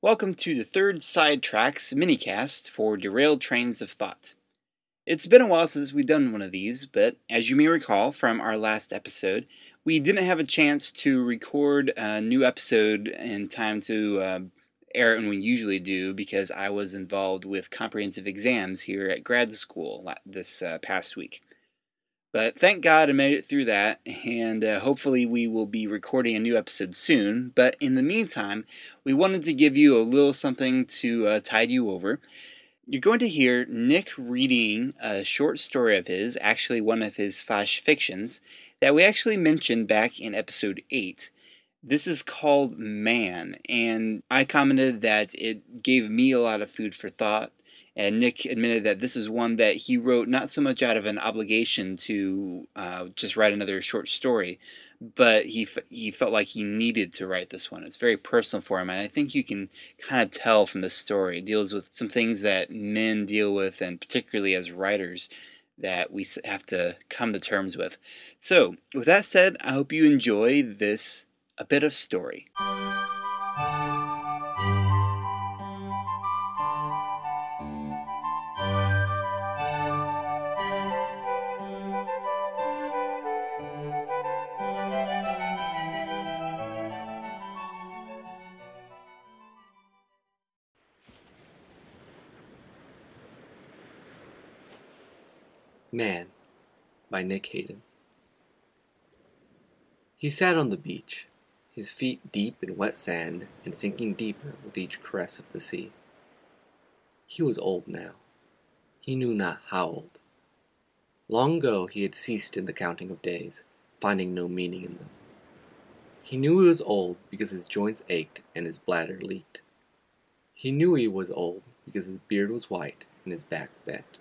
Welcome to the third Sidetracks minicast for Derailed Trains of Thought. It's been a while since we've done one of these, but as you may recall from our last episode, we didn't have a chance to record a new episode in time to uh, air it when we usually do because I was involved with comprehensive exams here at grad school this uh, past week. But thank God I made it through that, and uh, hopefully we will be recording a new episode soon. But in the meantime, we wanted to give you a little something to uh, tide you over. You're going to hear Nick reading a short story of his, actually one of his flash fictions, that we actually mentioned back in episode 8. This is called Man, and I commented that it gave me a lot of food for thought and Nick admitted that this is one that he wrote not so much out of an obligation to uh, just write another short story, but he he felt like he needed to write this one. It's very personal for him, and I think you can kind of tell from the story. It deals with some things that men deal with, and particularly as writers, that we have to come to terms with. So, with that said, I hope you enjoy this a bit of story. Man by Nick Hayden. He sat on the beach, his feet deep in wet sand and sinking deeper with each caress of the sea. He was old now. He knew not how old. Long ago he had ceased in the counting of days, finding no meaning in them. He knew he was old because his joints ached and his bladder leaked. He knew he was old because his beard was white and his back bent.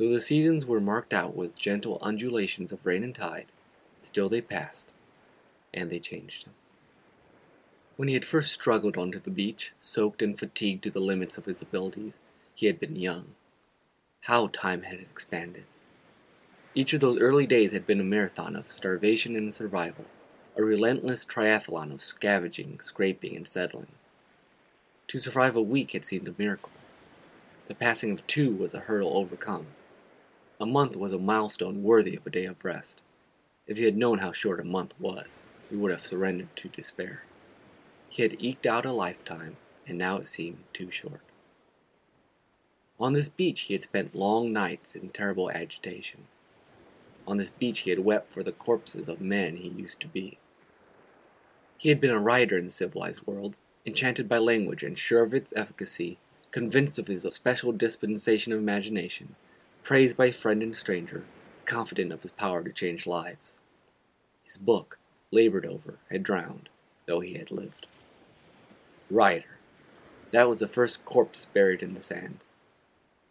Though the seasons were marked out with gentle undulations of rain and tide, still they passed, and they changed him. When he had first struggled onto the beach, soaked and fatigued to the limits of his abilities, he had been young. How time had expanded! Each of those early days had been a marathon of starvation and survival, a relentless triathlon of scavenging, scraping, and settling. To survive a week had seemed a miracle. The passing of two was a hurdle overcome. A month was a milestone worthy of a day of rest. If he had known how short a month was, he would have surrendered to despair. He had eked out a lifetime, and now it seemed too short. On this beach he had spent long nights in terrible agitation. On this beach he had wept for the corpses of men he used to be. He had been a writer in the civilized world, enchanted by language and sure of its efficacy, convinced of his special dispensation of imagination, praised by friend and stranger, confident of his power to change lives. His book, labored over, had drowned, though he had lived. Writer. That was the first corpse buried in the sand.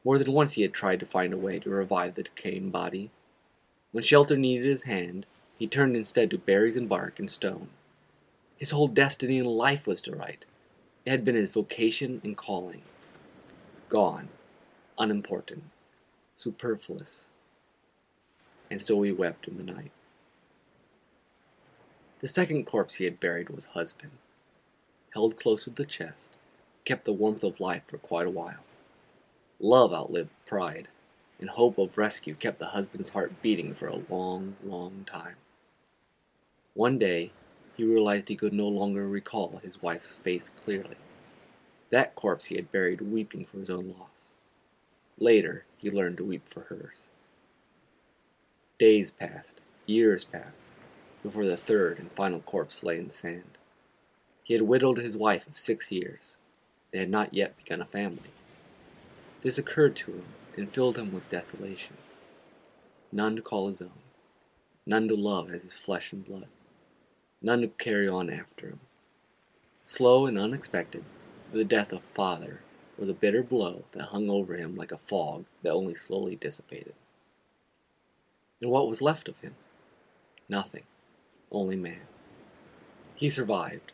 More than once he had tried to find a way to revive the decaying body. When shelter needed his hand, he turned instead to berries and bark and stone. His whole destiny in life was to write. It had been his vocation and calling. Gone. Unimportant superfluous. And so he wept in the night. The second corpse he had buried was husband. Held close to the chest, kept the warmth of life for quite a while. Love outlived pride, and hope of rescue kept the husband's heart beating for a long, long time. One day, he realized he could no longer recall his wife's face clearly. That corpse he had buried weeping for his own loss. Later, he learned to weep for hers. Days passed, years passed, before the third and final corpse lay in the sand. He had widowed his wife of six years. They had not yet begun a family. This occurred to him and filled him with desolation. None to call his own, none to love as his flesh and blood, none to carry on after him. Slow and unexpected, the death of father was a bitter blow that hung over him like a fog that only slowly dissipated. And what was left of him? Nothing. Only man. He survived.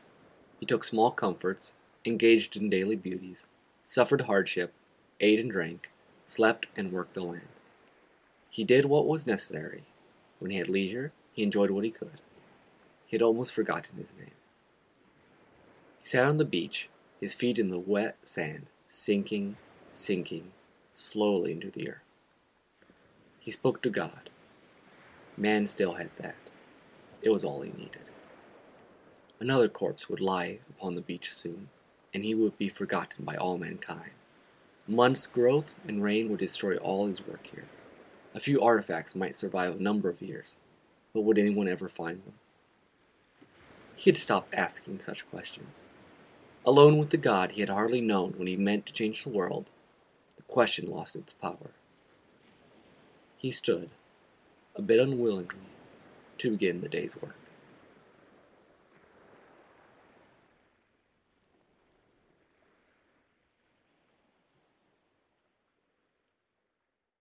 He took small comforts, engaged in daily beauties, suffered hardship, ate and drank, slept and worked the land. He did what was necessary. When he had leisure, he enjoyed what he could. He had almost forgotten his name. He sat on the beach, his feet in the wet sand, sinking, sinking, slowly into the earth. He spoke to God. Man still had that. It was all he needed. Another corpse would lie upon the beach soon, and he would be forgotten by all mankind. Months' growth and rain would destroy all his work here. A few artifacts might survive a number of years, but would anyone ever find them? He had stopped asking such questions. Alone with the God he had hardly known when he meant to change the world, the question lost its power. He stood, a bit unwillingly, to begin the day's work.